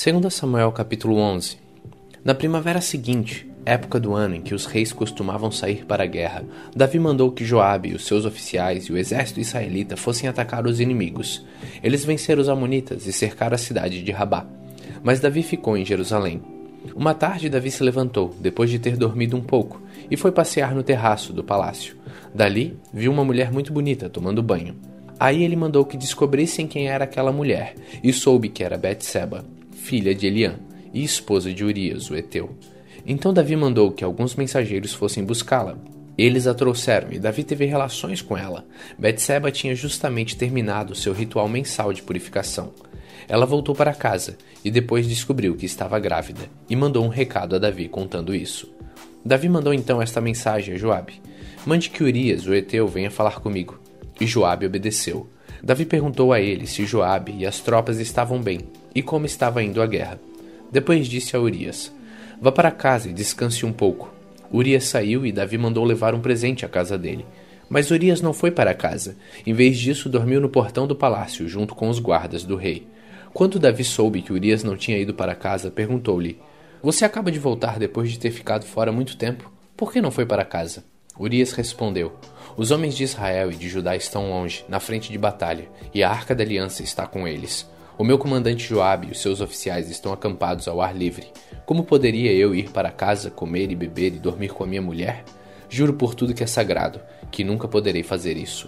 2 Samuel capítulo 11 Na primavera seguinte, época do ano em que os reis costumavam sair para a guerra, Davi mandou que Joabe e os seus oficiais e o exército israelita fossem atacar os inimigos. Eles venceram os amonitas e cercaram a cidade de Rabá. Mas Davi ficou em Jerusalém. Uma tarde Davi se levantou, depois de ter dormido um pouco, e foi passear no terraço do palácio. Dali, viu uma mulher muito bonita tomando banho. Aí ele mandou que descobrissem quem era aquela mulher, e soube que era Betseba, filha de Eliã, e esposa de Urias, o heteu. Então Davi mandou que alguns mensageiros fossem buscá-la. Eles a trouxeram e Davi teve relações com ela. Betseba tinha justamente terminado seu ritual mensal de purificação. Ela voltou para casa e depois descobriu que estava grávida e mandou um recado a Davi contando isso. Davi mandou então esta mensagem a Joabe: Mande que Urias, o heteu, venha falar comigo. E Joabe obedeceu. Davi perguntou a ele se Joabe e as tropas estavam bem e como estava indo a guerra. Depois disse a Urias: Vá para casa e descanse um pouco. Urias saiu e Davi mandou levar um presente à casa dele. Mas Urias não foi para casa. Em vez disso, dormiu no portão do palácio, junto com os guardas do rei. Quando Davi soube que Urias não tinha ido para casa, perguntou-lhe: Você acaba de voltar depois de ter ficado fora muito tempo. Por que não foi para casa? Urias respondeu: Os homens de Israel e de Judá estão longe, na frente de batalha, e a arca da aliança está com eles. O meu comandante Joabe e os seus oficiais estão acampados ao ar livre. Como poderia eu ir para casa, comer e beber e dormir com a minha mulher? Juro por tudo que é sagrado, que nunca poderei fazer isso.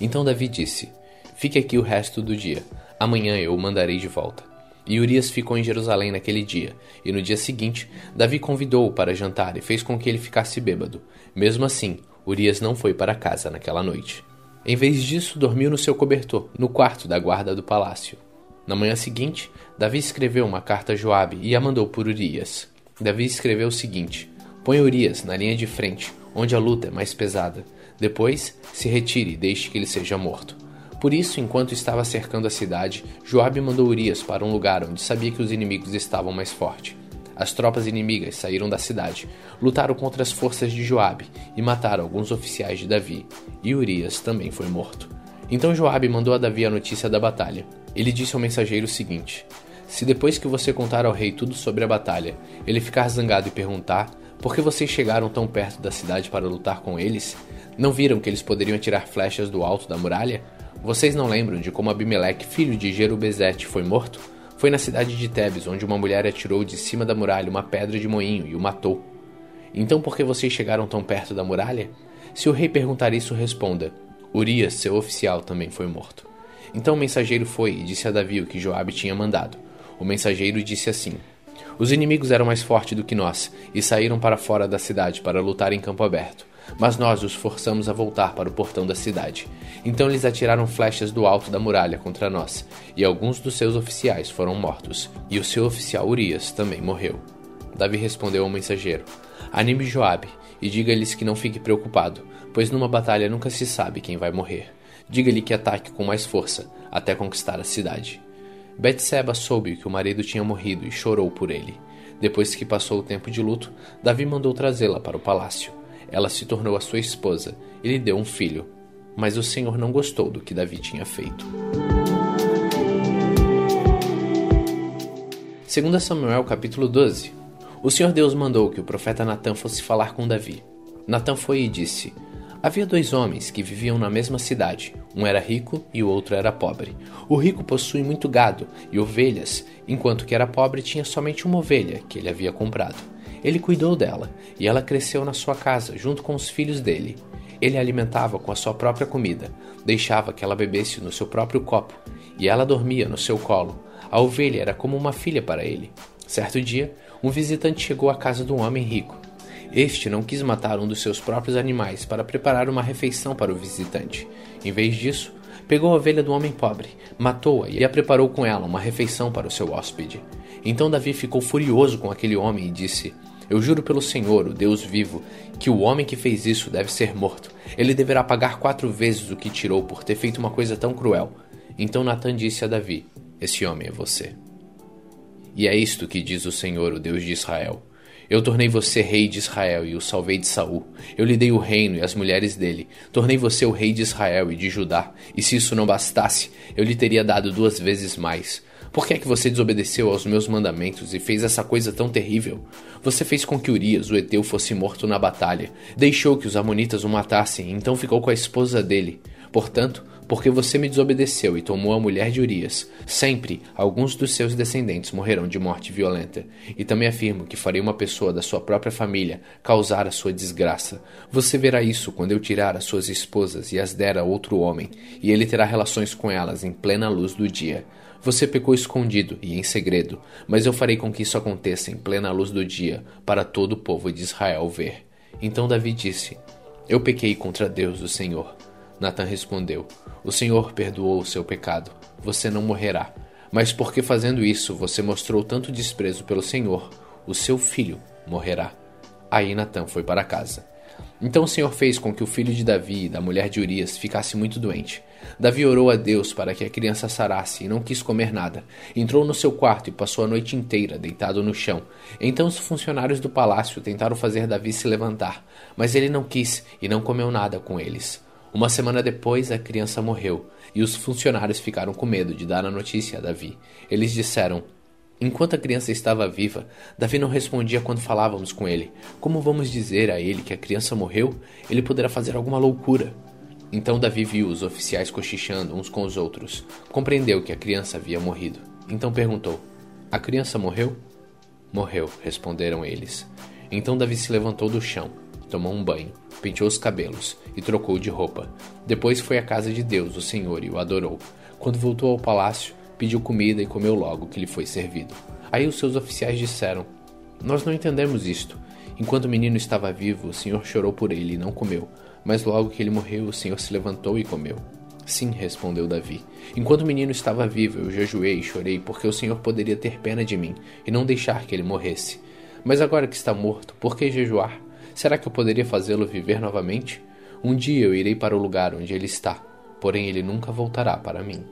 Então Davi disse: Fique aqui o resto do dia. Amanhã eu o mandarei de volta. E Urias ficou em Jerusalém naquele dia, e no dia seguinte, Davi convidou-o para jantar e fez com que ele ficasse bêbado. Mesmo assim, Urias não foi para casa naquela noite. Em vez disso, dormiu no seu cobertor, no quarto da guarda do palácio. Na manhã seguinte, Davi escreveu uma carta a Joabe e a mandou por Urias. Davi escreveu o seguinte: Põe Urias na linha de frente, onde a luta é mais pesada. Depois, se retire e deixe que ele seja morto. Por isso, enquanto estava cercando a cidade, Joabe mandou Urias para um lugar onde sabia que os inimigos estavam mais fortes. As tropas inimigas saíram da cidade, lutaram contra as forças de Joabe e mataram alguns oficiais de Davi, e Urias também foi morto. Então Joabe mandou a Davi a notícia da batalha. Ele disse ao mensageiro o seguinte: Se depois que você contar ao rei tudo sobre a batalha, ele ficar zangado e perguntar por que vocês chegaram tão perto da cidade para lutar com eles, não viram que eles poderiam atirar flechas do alto da muralha? Vocês não lembram de como Abimeleque, filho de Jerubezete, foi morto? Foi na cidade de Tebes, onde uma mulher atirou de cima da muralha uma pedra de moinho e o matou. Então por que vocês chegaram tão perto da muralha? Se o rei perguntar isso, responda: Urias, seu oficial, também foi morto. Então o mensageiro foi e disse a Davi o que Joabe tinha mandado. O mensageiro disse assim: Os inimigos eram mais fortes do que nós e saíram para fora da cidade para lutar em campo aberto. Mas nós os forçamos a voltar para o portão da cidade. Então eles atiraram flechas do alto da muralha contra nós, e alguns dos seus oficiais foram mortos, e o seu oficial Urias também morreu. Davi respondeu ao mensageiro: Anime Joabe e diga-lhes que não fique preocupado, pois numa batalha nunca se sabe quem vai morrer. Diga-lhe que ataque com mais força, até conquistar a cidade. Betseba soube que o marido tinha morrido e chorou por ele. Depois que passou o tempo de luto, Davi mandou trazê-la para o palácio. Ela se tornou a sua esposa e lhe deu um filho. Mas o Senhor não gostou do que Davi tinha feito. 2 Samuel capítulo 12 O Senhor Deus mandou que o profeta Natã fosse falar com Davi. Natã foi e disse: Havia dois homens que viviam na mesma cidade. Um era rico e o outro era pobre. O rico possui muito gado e ovelhas, enquanto que era pobre tinha somente uma ovelha que ele havia comprado. Ele cuidou dela e ela cresceu na sua casa junto com os filhos dele. Ele a alimentava com a sua própria comida, deixava que ela bebesse no seu próprio copo e ela dormia no seu colo. A ovelha era como uma filha para ele. Certo dia, um visitante chegou à casa de um homem rico. Este não quis matar um dos seus próprios animais para preparar uma refeição para o visitante. Em vez disso, pegou a ovelha do homem pobre, matou-a e a preparou com ela uma refeição para o seu hóspede. Então Davi ficou furioso com aquele homem e disse: Eu juro pelo Senhor, o Deus vivo, que o homem que fez isso deve ser morto. Ele deverá pagar quatro vezes o que tirou por ter feito uma coisa tão cruel. Então Natan disse a Davi: Esse homem é você. E é isto que diz o Senhor, o Deus de Israel. Eu tornei você rei de Israel e o salvei de Saul. Eu lhe dei o reino e as mulheres dele. Tornei você o rei de Israel e de Judá. E se isso não bastasse, eu lhe teria dado duas vezes mais. Por que é que você desobedeceu aos meus mandamentos e fez essa coisa tão terrível? Você fez com que Urias, o Eteu, fosse morto na batalha. Deixou que os amonitas o matassem, então ficou com a esposa dele. Portanto, porque você me desobedeceu e tomou a mulher de Urias, sempre alguns dos seus descendentes morrerão de morte violenta. E também afirmo que farei uma pessoa da sua própria família causar a sua desgraça. Você verá isso quando eu tirar as suas esposas e as der a outro homem, e ele terá relações com elas em plena luz do dia. Você pecou escondido e em segredo, mas eu farei com que isso aconteça em plena luz do dia, para todo o povo de Israel ver. Então Davi disse: Eu pequei contra Deus, o Senhor. Natan respondeu: O Senhor perdoou o seu pecado. Você não morrerá. Mas porque fazendo isso você mostrou tanto desprezo pelo Senhor, o seu filho morrerá. Aí Natan foi para casa. Então o Senhor fez com que o filho de Davi e da mulher de Urias ficasse muito doente. Davi orou a Deus para que a criança sarasse e não quis comer nada. Entrou no seu quarto e passou a noite inteira deitado no chão. Então os funcionários do palácio tentaram fazer Davi se levantar, mas ele não quis e não comeu nada com eles. Uma semana depois, a criança morreu, e os funcionários ficaram com medo de dar a notícia a Davi. Eles disseram: Enquanto a criança estava viva, Davi não respondia quando falávamos com ele. Como vamos dizer a ele que a criança morreu? Ele poderá fazer alguma loucura. Então Davi viu os oficiais cochichando uns com os outros. Compreendeu que a criança havia morrido. Então perguntou: A criança morreu? Morreu, responderam eles. Então Davi se levantou do chão, tomou um banho penteou os cabelos e trocou de roupa. Depois foi à casa de Deus, o Senhor, e o adorou. Quando voltou ao palácio, pediu comida e comeu logo que lhe foi servido. Aí os seus oficiais disseram: Nós não entendemos isto. Enquanto o menino estava vivo, o Senhor chorou por ele e não comeu. Mas logo que ele morreu, o Senhor se levantou e comeu. Sim, respondeu Davi. Enquanto o menino estava vivo, eu jejuei e chorei, porque o Senhor poderia ter pena de mim e não deixar que ele morresse. Mas agora que está morto, por que jejuar? Será que eu poderia fazê-lo viver novamente? Um dia eu irei para o lugar onde ele está, porém ele nunca voltará para mim.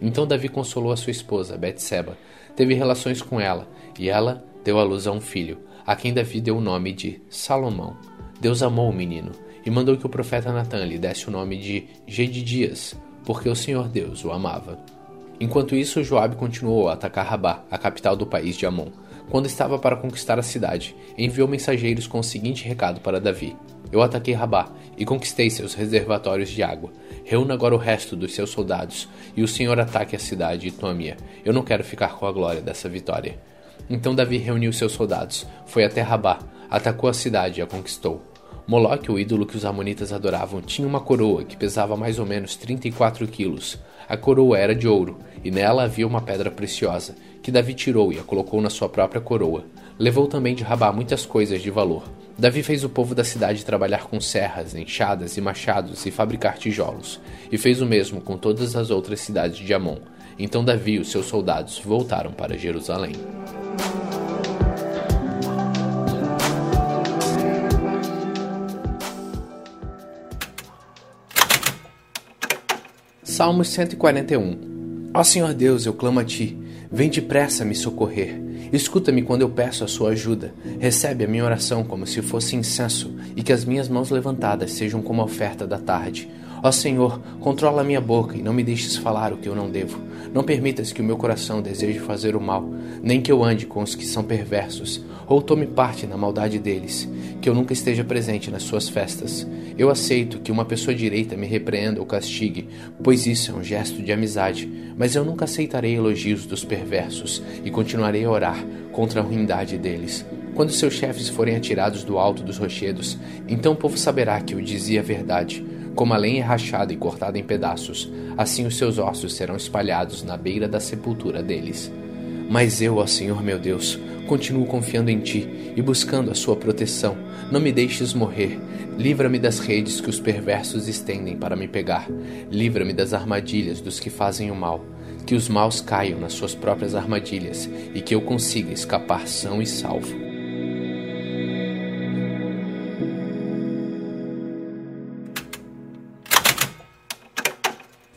Então Davi consolou a sua esposa, Betseba, teve relações com ela, e ela deu à luz a um filho, a quem Davi deu o nome de Salomão. Deus amou o menino e mandou que o profeta Natan lhe desse o nome de Gedidias, porque o Senhor Deus o amava. Enquanto isso, Joabe continuou a atacar Rabá, a capital do país de Amon. Quando estava para conquistar a cidade, enviou mensageiros com o seguinte recado para Davi: Eu ataquei Rabá e conquistei seus reservatórios de água. Reúna agora o resto dos seus soldados e o senhor ataque a cidade de Tômia. Eu não quero ficar com a glória dessa vitória. Então Davi reuniu seus soldados, foi até Rabá, atacou a cidade e a conquistou. Moloque, o ídolo que os amonitas adoravam, tinha uma coroa que pesava mais ou menos 34 quilos. A coroa era de ouro, e nela havia uma pedra preciosa, que Davi tirou e a colocou na sua própria coroa. Levou também de Rabá muitas coisas de valor. Davi fez o povo da cidade trabalhar com serras, enxadas e machados e fabricar tijolos, e fez o mesmo com todas as outras cidades de Amon. Então Davi e os seus soldados voltaram para Jerusalém. Salmos 141 Ó Senhor Deus, eu clamo a Ti, vem depressa me socorrer. Escuta-me quando eu peço a Sua ajuda. Recebe a minha oração como se fosse incenso, e que as minhas mãos levantadas sejam como a oferta da tarde. Ó Senhor, controla a minha boca e não me deixes falar o que eu não devo. Não permitas que o meu coração deseje fazer o mal, nem que eu ande com os que são perversos, ou tome parte na maldade deles, que eu nunca esteja presente nas suas festas. Eu aceito que uma pessoa direita me repreenda ou castigue, pois isso é um gesto de amizade, mas eu nunca aceitarei elogios dos perversos e continuarei a orar contra a ruindade deles. Quando seus chefes forem atirados do alto dos rochedos, então o povo saberá que eu dizia a verdade como a lenha é rachada e cortada em pedaços, assim os seus ossos serão espalhados na beira da sepultura deles. Mas eu, ó Senhor meu Deus, continuo confiando em Ti e buscando a Sua proteção. Não me deixes morrer. Livra-me das redes que os perversos estendem para me pegar. Livra-me das armadilhas dos que fazem o mal. Que os maus caiam nas suas próprias armadilhas e que eu consiga escapar são e salvo.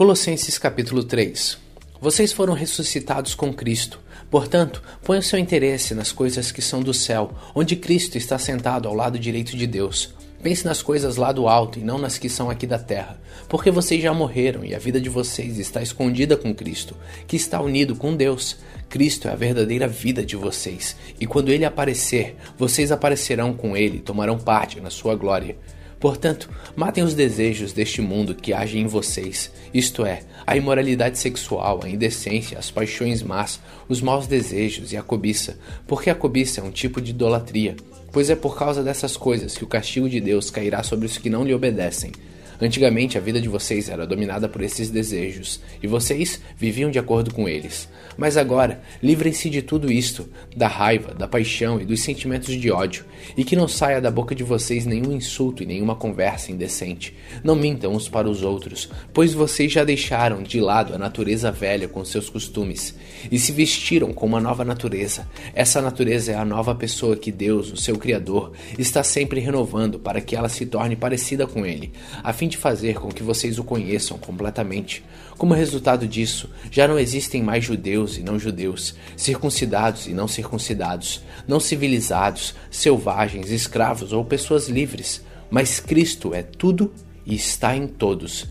Colossenses capítulo 3 Vocês foram ressuscitados com Cristo Portanto, ponha seu interesse nas coisas que são do céu, onde Cristo está sentado ao lado direito de Deus. Pense nas coisas lá do alto e não nas que são aqui da terra, porque vocês já morreram e a vida de vocês está escondida com Cristo, que está unido com Deus. Cristo é a verdadeira vida de vocês, e quando ele aparecer, vocês aparecerão com ele e tomarão parte na sua glória. Portanto, matem os desejos deste mundo que agem em vocês, isto é, a imoralidade sexual, a indecência, as paixões más, os maus desejos e a cobiça, porque a cobiça é um tipo de idolatria, pois é por causa dessas coisas que o castigo de Deus cairá sobre os que não lhe obedecem. Antigamente a vida de vocês era dominada por esses desejos, e vocês viviam de acordo com eles. Mas agora, livrem-se de tudo isto, da raiva, da paixão e dos sentimentos de ódio, e que não saia da boca de vocês nenhum insulto e nenhuma conversa indecente. Não mintam uns para os outros, pois vocês já deixaram de lado a natureza velha com seus costumes, e se vestiram com uma nova natureza. Essa natureza é a nova pessoa que Deus, o seu Criador, está sempre renovando para que ela se torne parecida com Ele, a fim de fazer com que vocês o conheçam completamente. Como resultado disso, já não existem mais judeus e não judeus, circuncidados e não circuncidados, não civilizados, selvagens, escravos ou pessoas livres, mas Cristo é tudo e está em todos.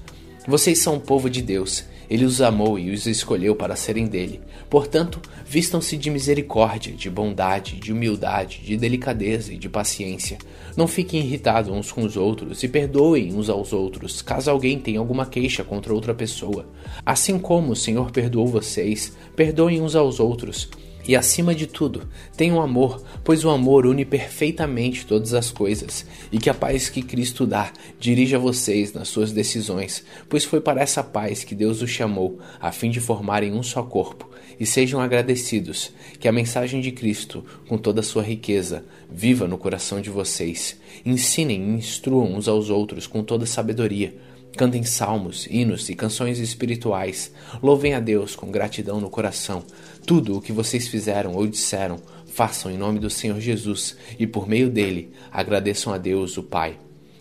Vocês são o povo de Deus ele os amou e os escolheu para serem dele. Portanto, vistam-se de misericórdia, de bondade, de humildade, de delicadeza e de paciência. Não fiquem irritados uns com os outros e perdoem uns aos outros, caso alguém tenha alguma queixa contra outra pessoa. Assim como o Senhor perdoou vocês, perdoem uns aos outros. E acima de tudo, tenham amor, pois o amor une perfeitamente todas as coisas, e que a paz que Cristo dá dirija vocês nas suas decisões, pois foi para essa paz que Deus os chamou, a fim de formarem um só corpo. E sejam agradecidos, que a mensagem de Cristo, com toda a sua riqueza, viva no coração de vocês. Ensinem e instruam uns aos outros com toda sabedoria Cantem salmos, hinos e canções espirituais. Louvem a Deus com gratidão no coração. Tudo o que vocês fizeram ou disseram, façam em nome do Senhor Jesus e por meio dele agradeçam a Deus, o Pai.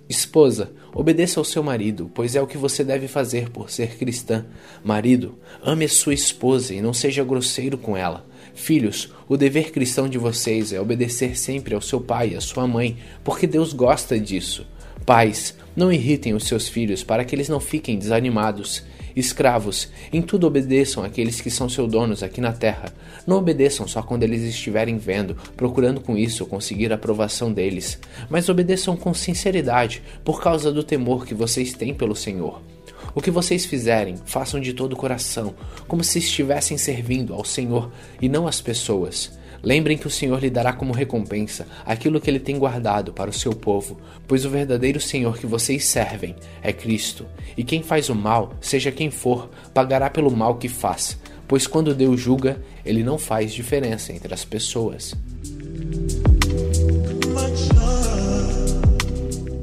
Esposa, obedeça ao seu marido, pois é o que você deve fazer por ser cristã. Marido, ame a sua esposa e não seja grosseiro com ela. Filhos, o dever cristão de vocês é obedecer sempre ao seu pai e à sua mãe, porque Deus gosta disso. Pais, não irritem os seus filhos para que eles não fiquem desanimados. Escravos, em tudo obedeçam aqueles que são seus donos aqui na terra. Não obedeçam só quando eles estiverem vendo, procurando com isso conseguir a aprovação deles, mas obedeçam com sinceridade, por causa do temor que vocês têm pelo Senhor. O que vocês fizerem, façam de todo o coração, como se estivessem servindo ao Senhor e não às pessoas. Lembrem que o Senhor lhe dará como recompensa aquilo que ele tem guardado para o seu povo, pois o verdadeiro Senhor que vocês servem é Cristo. E quem faz o mal, seja quem for, pagará pelo mal que faz, pois quando Deus julga, ele não faz diferença entre as pessoas.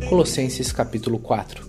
Colossenses capítulo 4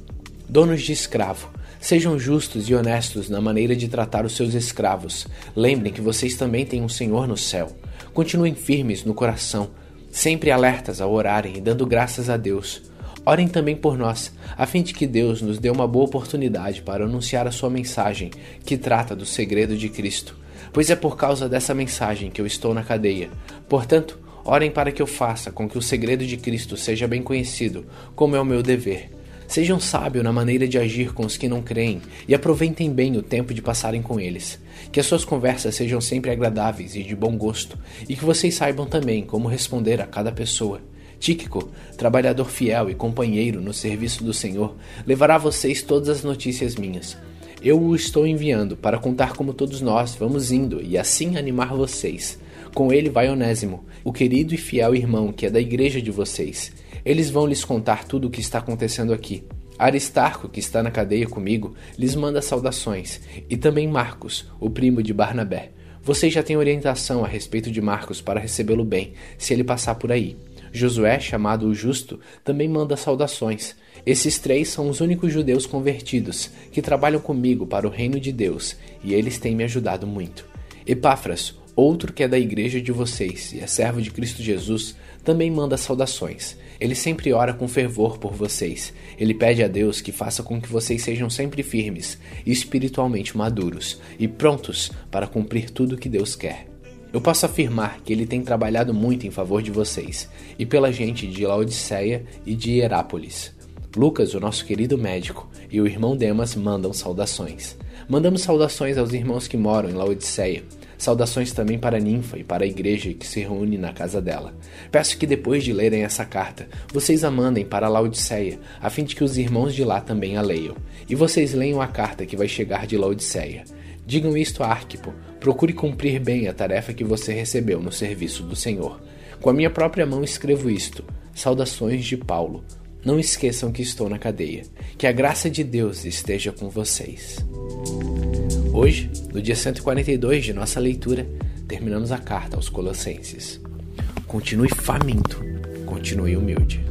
Donos de escravo, Sejam justos e honestos na maneira de tratar os seus escravos. Lembrem que vocês também têm um Senhor no céu. Continuem firmes no coração, sempre alertas ao orarem e dando graças a Deus. Orem também por nós, a fim de que Deus nos dê uma boa oportunidade para anunciar a sua mensagem, que trata do segredo de Cristo. Pois é por causa dessa mensagem que eu estou na cadeia. Portanto, orem para que eu faça com que o segredo de Cristo seja bem conhecido, como é o meu dever. Sejam sábios na maneira de agir com os que não creem e aproveitem bem o tempo de passarem com eles. Que as suas conversas sejam sempre agradáveis e de bom gosto, e que vocês saibam também como responder a cada pessoa. Tíquico, trabalhador fiel e companheiro no serviço do Senhor, levará a vocês todas as notícias minhas. Eu o estou enviando para contar como todos nós vamos indo e assim animar vocês. Com ele vai Onésimo, o querido e fiel irmão que é da igreja de vocês. Eles vão lhes contar tudo o que está acontecendo aqui. Aristarco, que está na cadeia comigo, lhes manda saudações, e também Marcos, o primo de Barnabé. Vocês já têm orientação a respeito de Marcos para recebê-lo bem, se ele passar por aí. Josué, chamado o Justo, também manda saudações. Esses três são os únicos judeus convertidos que trabalham comigo para o reino de Deus, e eles têm me ajudado muito. Epáfras, outro que é da igreja de vocês e é servo de Cristo Jesus, também manda saudações. Ele sempre ora com fervor por vocês. Ele pede a Deus que faça com que vocês sejam sempre firmes espiritualmente maduros e prontos para cumprir tudo o que Deus quer. Eu posso afirmar que ele tem trabalhado muito em favor de vocês e pela gente de Laodiceia e de Hierápolis. Lucas, o nosso querido médico, e o irmão Demas mandam saudações. Mandamos saudações aos irmãos que moram em Laodiceia. Saudações também para a ninfa e para a igreja que se reúne na casa dela. Peço que depois de lerem essa carta, vocês a mandem para Laodiceia, a fim de que os irmãos de lá também a leiam. E vocês leiam a carta que vai chegar de Laodiceia. Digam isto a Arquipo, procure cumprir bem a tarefa que você recebeu no serviço do Senhor. Com a minha própria mão escrevo isto. Saudações de Paulo. Não esqueçam que estou na cadeia. Que a graça de Deus esteja com vocês. Hoje, no dia 142 de nossa leitura, terminamos a carta aos Colossenses. Continue faminto, continue humilde.